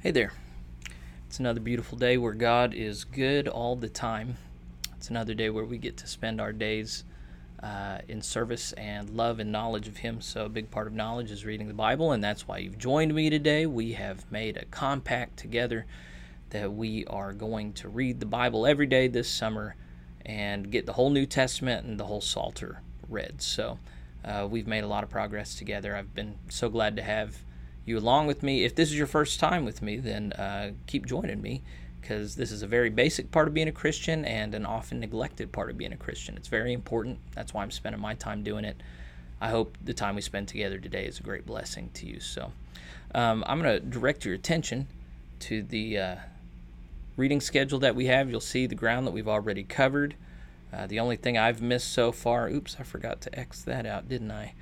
Hey there. It's another beautiful day where God is good all the time. It's another day where we get to spend our days uh, in service and love and knowledge of Him. So, a big part of knowledge is reading the Bible, and that's why you've joined me today. We have made a compact together that we are going to read the Bible every day this summer and get the whole New Testament and the whole Psalter read. So, uh, we've made a lot of progress together. I've been so glad to have you along with me. If this is your first time with me, then uh, keep joining me because this is a very basic part of being a Christian and an often neglected part of being a Christian. It's very important. That's why I'm spending my time doing it. I hope the time we spend together today is a great blessing to you. So, um, I'm going to direct your attention to the uh, reading schedule that we have. You'll see the ground that we've already covered. Uh, the only thing I've missed so far, oops, I forgot to X that out, didn't I?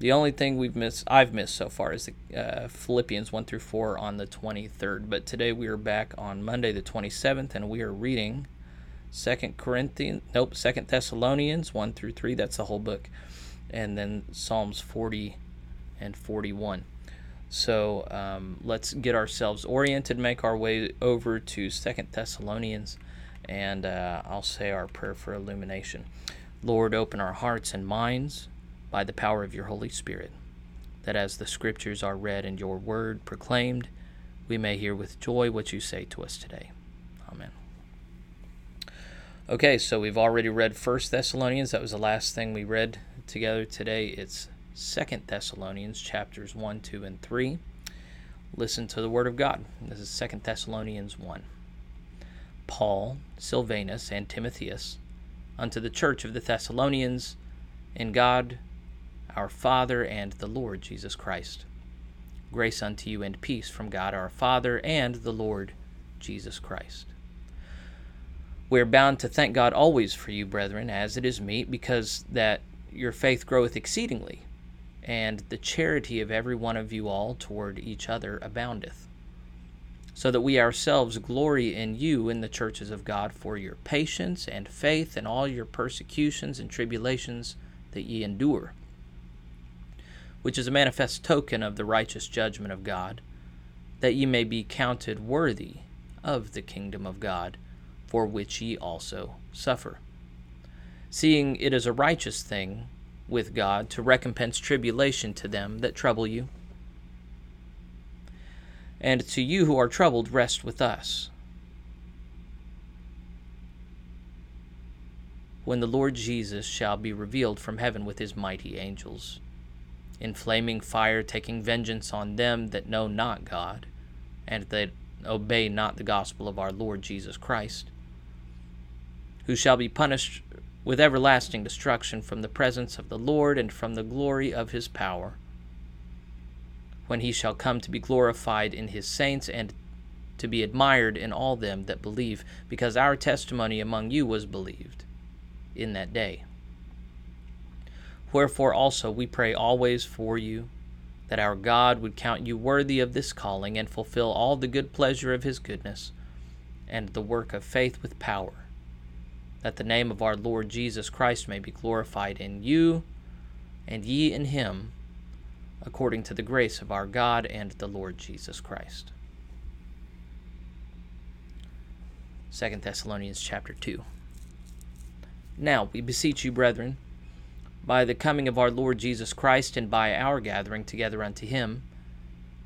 The only thing we've missed, I've missed so far, is the uh, Philippians one through four on the 23rd. But today we are back on Monday the 27th, and we are reading Second Corinthians, nope, Second Thessalonians one through three. That's the whole book, and then Psalms 40 and 41. So um, let's get ourselves oriented, make our way over to Second Thessalonians, and uh, I'll say our prayer for illumination. Lord, open our hearts and minds by the power of your Holy Spirit, that as the Scriptures are read and your word proclaimed, we may hear with joy what you say to us today. Amen. Okay, so we've already read First Thessalonians. That was the last thing we read together today. It's Second Thessalonians chapters 1, 2, and 3. Listen to the word of God. This is Second Thessalonians 1. Paul, Silvanus, and Timotheus, unto the church of the Thessalonians, in God our Father and the Lord Jesus Christ. Grace unto you and peace from God our Father and the Lord Jesus Christ. We are bound to thank God always for you, brethren, as it is meet, because that your faith groweth exceedingly, and the charity of every one of you all toward each other aboundeth. So that we ourselves glory in you in the churches of God for your patience and faith and all your persecutions and tribulations that ye endure which is a manifest token of the righteous judgment of God, that ye may be counted worthy of the kingdom of God, for which ye also suffer. Seeing it is a righteous thing with God to recompense tribulation to them that trouble you. And to you who are troubled, rest with us. When the Lord Jesus shall be revealed from heaven with his mighty angels in flaming fire, taking vengeance on them that know not God, and that obey not the gospel of our Lord Jesus Christ, who shall be punished with everlasting destruction from the presence of the Lord and from the glory of his power, when he shall come to be glorified in his saints and to be admired in all them that believe, because our testimony among you was believed in that day. Wherefore also we pray always for you, that our God would count you worthy of this calling, and fulfill all the good pleasure of his goodness, and the work of faith with power, that the name of our Lord Jesus Christ may be glorified in you, and ye in him, according to the grace of our God and the Lord Jesus Christ. 2 Thessalonians chapter 2. Now we beseech you, brethren, by the coming of our Lord Jesus Christ and by our gathering together unto him,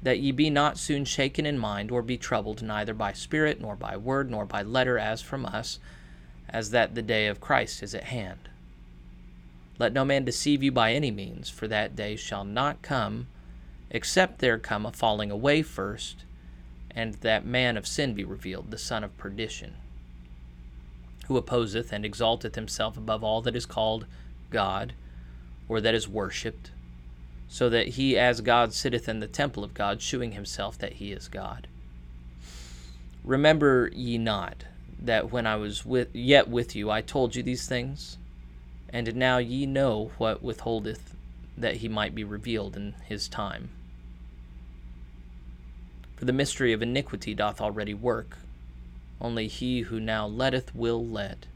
that ye be not soon shaken in mind, or be troubled neither by spirit, nor by word, nor by letter, as from us, as that the day of Christ is at hand. Let no man deceive you by any means, for that day shall not come, except there come a falling away first, and that man of sin be revealed, the son of perdition, who opposeth and exalteth himself above all that is called God or that is worshipped, so that he as God sitteth in the temple of God, shewing himself that he is God. Remember ye not that when I was with, yet with you, I told you these things? And now ye know what withholdeth that he might be revealed in his time. For the mystery of iniquity doth already work, only he who now letteth will let,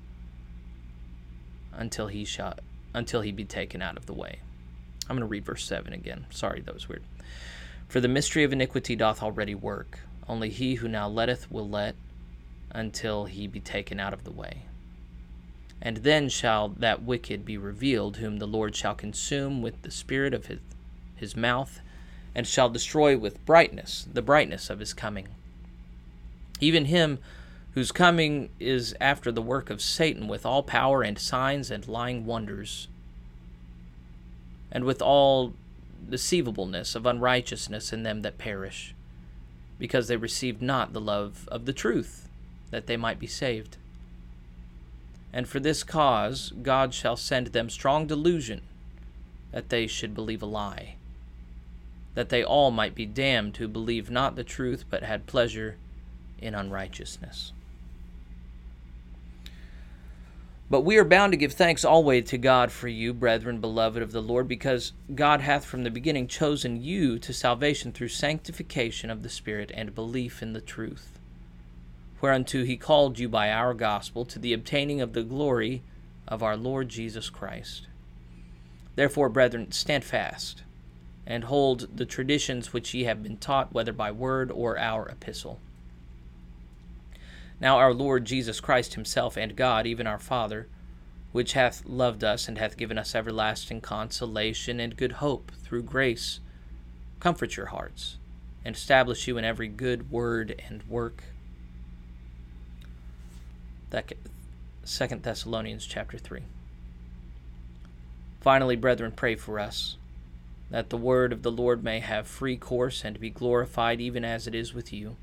until he shall until he be taken out of the way. I'm going to read verse 7 again. Sorry, that was weird. For the mystery of iniquity doth already work. Only he who now letteth will let until he be taken out of the way. And then shall that wicked be revealed, whom the Lord shall consume with the spirit of his, his mouth, and shall destroy with brightness the brightness of his coming. Even him whose coming is after the work of Satan with all power and signs and lying wonders, and with all deceivableness of unrighteousness in them that perish, because they received not the love of the truth, that they might be saved. And for this cause God shall send them strong delusion, that they should believe a lie, that they all might be damned who believed not the truth, but had pleasure in unrighteousness. But we are bound to give thanks always to God for you, brethren, beloved of the Lord, because God hath from the beginning chosen you to salvation through sanctification of the Spirit and belief in the truth, whereunto he called you by our gospel to the obtaining of the glory of our Lord Jesus Christ. Therefore, brethren, stand fast, and hold the traditions which ye have been taught, whether by word or our epistle. Now our Lord Jesus Christ himself and God, even our Father, which hath loved us and hath given us everlasting consolation and good hope through grace, comfort your hearts and establish you in every good word and work. Second Thessalonians chapter 3. Finally, brethren, pray for us, that the word of the Lord may have free course and be glorified even as it is with you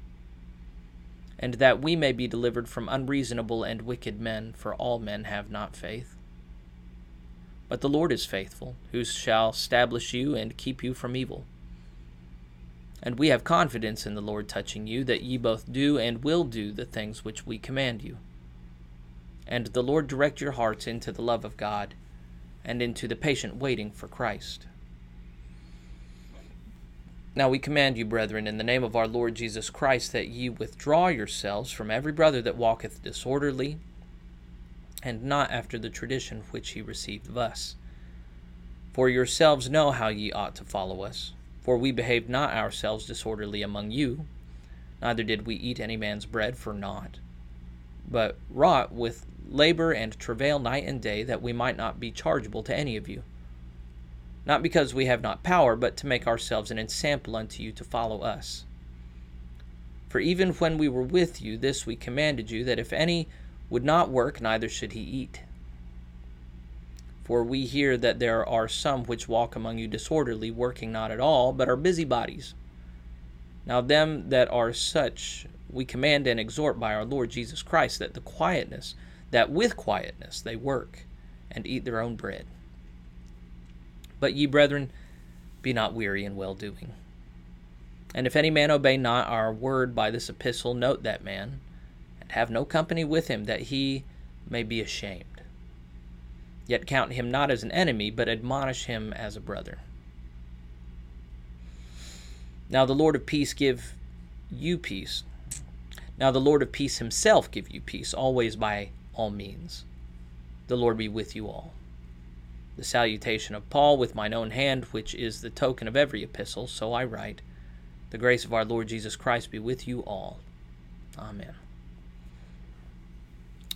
and that we may be delivered from unreasonable and wicked men, for all men have not faith. But the Lord is faithful, who shall establish you and keep you from evil. And we have confidence in the Lord touching you, that ye both do and will do the things which we command you. And the Lord direct your hearts into the love of God, and into the patient waiting for Christ. Now we command you, brethren, in the name of our Lord Jesus Christ, that ye withdraw yourselves from every brother that walketh disorderly, and not after the tradition which he received of us. For yourselves know how ye ought to follow us. For we behaved not ourselves disorderly among you, neither did we eat any man's bread for naught, but wrought with labor and travail night and day, that we might not be chargeable to any of you not because we have not power, but to make ourselves an ensample unto you to follow us. For even when we were with you, this we commanded you, that if any would not work, neither should he eat. For we hear that there are some which walk among you disorderly, working not at all, but are busybodies. Now, them that are such we command and exhort by our Lord Jesus Christ that the quietness, that with quietness they work and eat their own bread. But ye, brethren, be not weary in well doing. And if any man obey not our word by this epistle, note that man, and have no company with him, that he may be ashamed. Yet count him not as an enemy, but admonish him as a brother. Now the Lord of peace give you peace. Now the Lord of peace himself give you peace, always by all means. The Lord be with you all the salutation of Paul with mine own hand, which is the token of every epistle, so I write. The grace of our Lord Jesus Christ be with you all. Amen.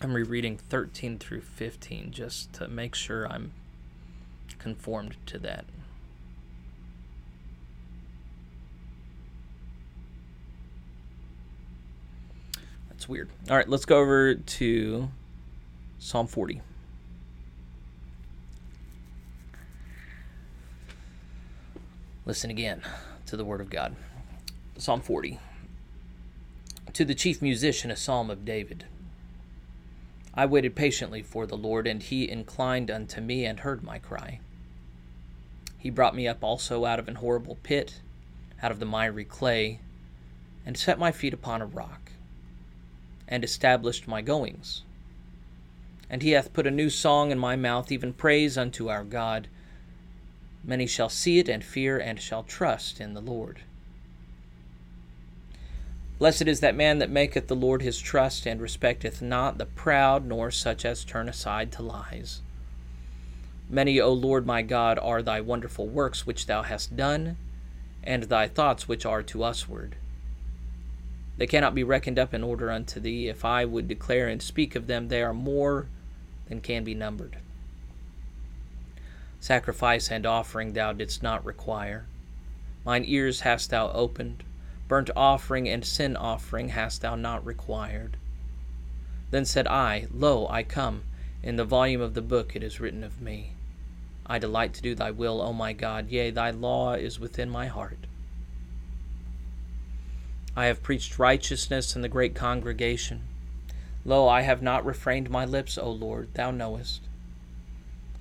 I'm rereading 13 through 15 just to make sure I'm conformed to that. That's weird. All right, let's go over to Psalm 40. Listen again to the word of God. Psalm 40. To the chief musician, a psalm of David. I waited patiently for the Lord, and he inclined unto me and heard my cry. He brought me up also out of an horrible pit, out of the miry clay, and set my feet upon a rock, and established my goings. And he hath put a new song in my mouth, even praise unto our God. Many shall see it and fear and shall trust in the Lord. Blessed is that man that maketh the Lord his trust, and respecteth not the proud, nor such as turn aside to lies. Many, O Lord my God, are thy wonderful works which thou hast done, and thy thoughts which are to usward. They cannot be reckoned up in order unto thee. If I would declare and speak of them, they are more than can be numbered. Sacrifice and offering thou didst not require. Mine ears hast thou opened. Burnt offering and sin offering hast thou not required. Then said I, Lo, I come. In the volume of the book it is written of me. I delight to do thy will, O my God. Yea, thy law is within my heart. I have preached righteousness in the great congregation. Lo, I have not refrained my lips, O Lord, thou knowest.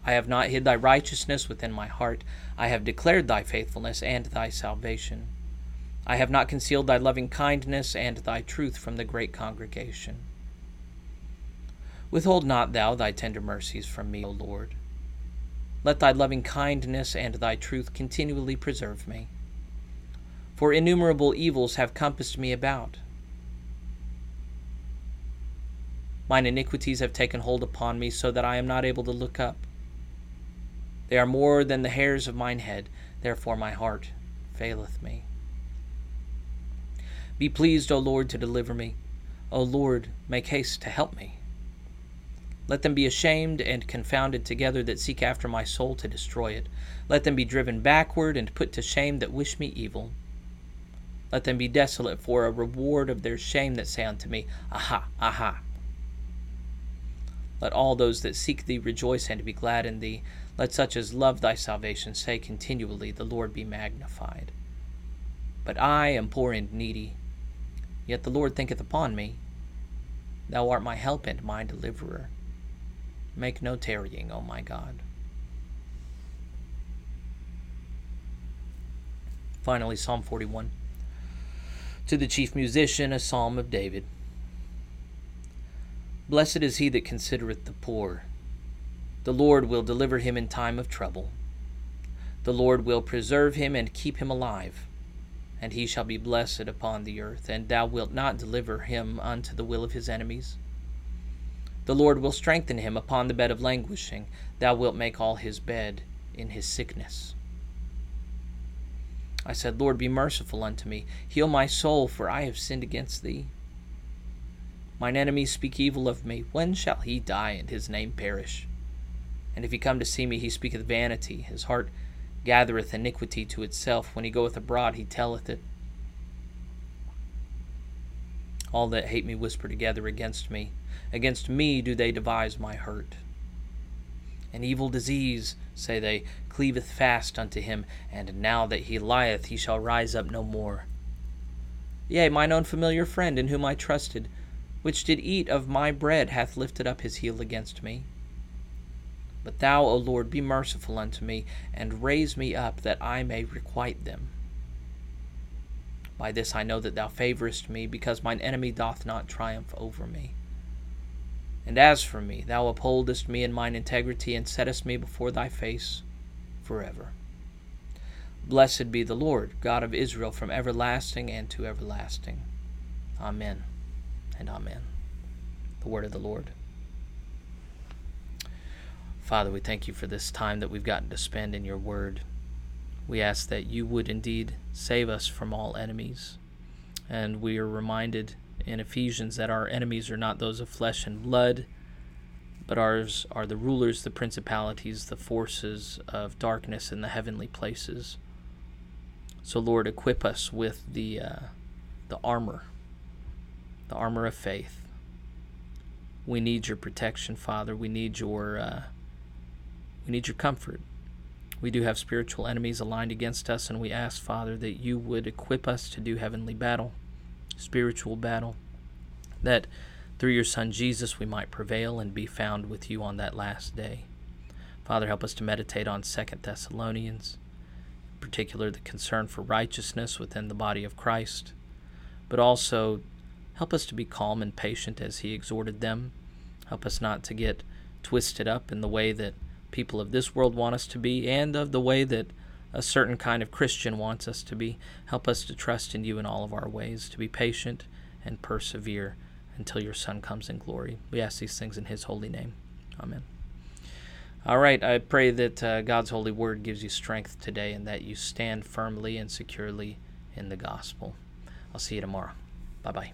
I have not hid thy righteousness within my heart. I have declared thy faithfulness and thy salvation. I have not concealed thy loving kindness and thy truth from the great congregation. Withhold not thou thy tender mercies from me, O Lord. Let thy loving kindness and thy truth continually preserve me. For innumerable evils have compassed me about. Mine iniquities have taken hold upon me, so that I am not able to look up. They are more than the hairs of mine head, therefore my heart faileth me. Be pleased, O Lord, to deliver me. O Lord, make haste to help me. Let them be ashamed and confounded together that seek after my soul to destroy it. Let them be driven backward and put to shame that wish me evil. Let them be desolate for a reward of their shame that say unto me, Aha, aha. Let all those that seek thee rejoice and be glad in thee. Let such as love thy salvation say continually, The Lord be magnified. But I am poor and needy Yet the Lord thinketh upon me. Thou art my help and my deliverer. Make no tarrying, O my God. Finally, Psalm 41. To the chief musician, a psalm of David. Blessed is he that considereth the poor. The Lord will deliver him in time of trouble. The Lord will preserve him and keep him alive and he shall be blessed upon the earth, and thou wilt not deliver him unto the will of his enemies. The Lord will strengthen him upon the bed of languishing, thou wilt make all his bed in his sickness. I said, Lord, be merciful unto me, heal my soul, for I have sinned against thee. Mine enemies speak evil of me. When shall he die and his name perish? And if he come to see me, he speaketh vanity. His heart gathereth iniquity to itself. When he goeth abroad, he telleth it. All that hate me whisper together against me. Against me do they devise my hurt. An evil disease, say they, cleaveth fast unto him, and now that he lieth, he shall rise up no more. Yea, mine own familiar friend, in whom I trusted, which did eat of my bread, hath lifted up his heel against me. But thou, O Lord, be merciful unto me, and raise me up, that I may requite them. By this I know that thou favorest me, because mine enemy doth not triumph over me. And as for me, thou upholdest me in mine integrity, and settest me before thy face forever. Blessed be the Lord, God of Israel, from everlasting and to everlasting. Amen and amen. The word of the Lord. Father, we thank you for this time that we've gotten to spend in your word. We ask that you would indeed save us from all enemies. And we are reminded in Ephesians that our enemies are not those of flesh and blood, but ours are the rulers, the principalities, the forces of darkness in the heavenly places. So, Lord, equip us with the, uh, the armor, the armor of faith. We need your protection, Father. We need your. Uh, we need your comfort. We do have spiritual enemies aligned against us, and we ask, Father, that you would equip us to do heavenly battle, spiritual battle, that through your Son Jesus we might prevail and be found with you on that last day. Father, help us to meditate on Second Thessalonians, in particular the concern for righteousness within the body of Christ, but also help us to be calm and patient as he exhorted them. Help us not to get twisted up in the way that people of this world want us to be and of the way that a certain kind of Christian wants us to be. Help us to trust in you in all of our ways, to be patient and persevere until your Son comes in glory. We ask these things in his holy name. Amen. All right, I pray that uh, God's holy word gives you strength today and that you stand firmly and securely in the gospel. I'll see you tomorrow. Bye bye.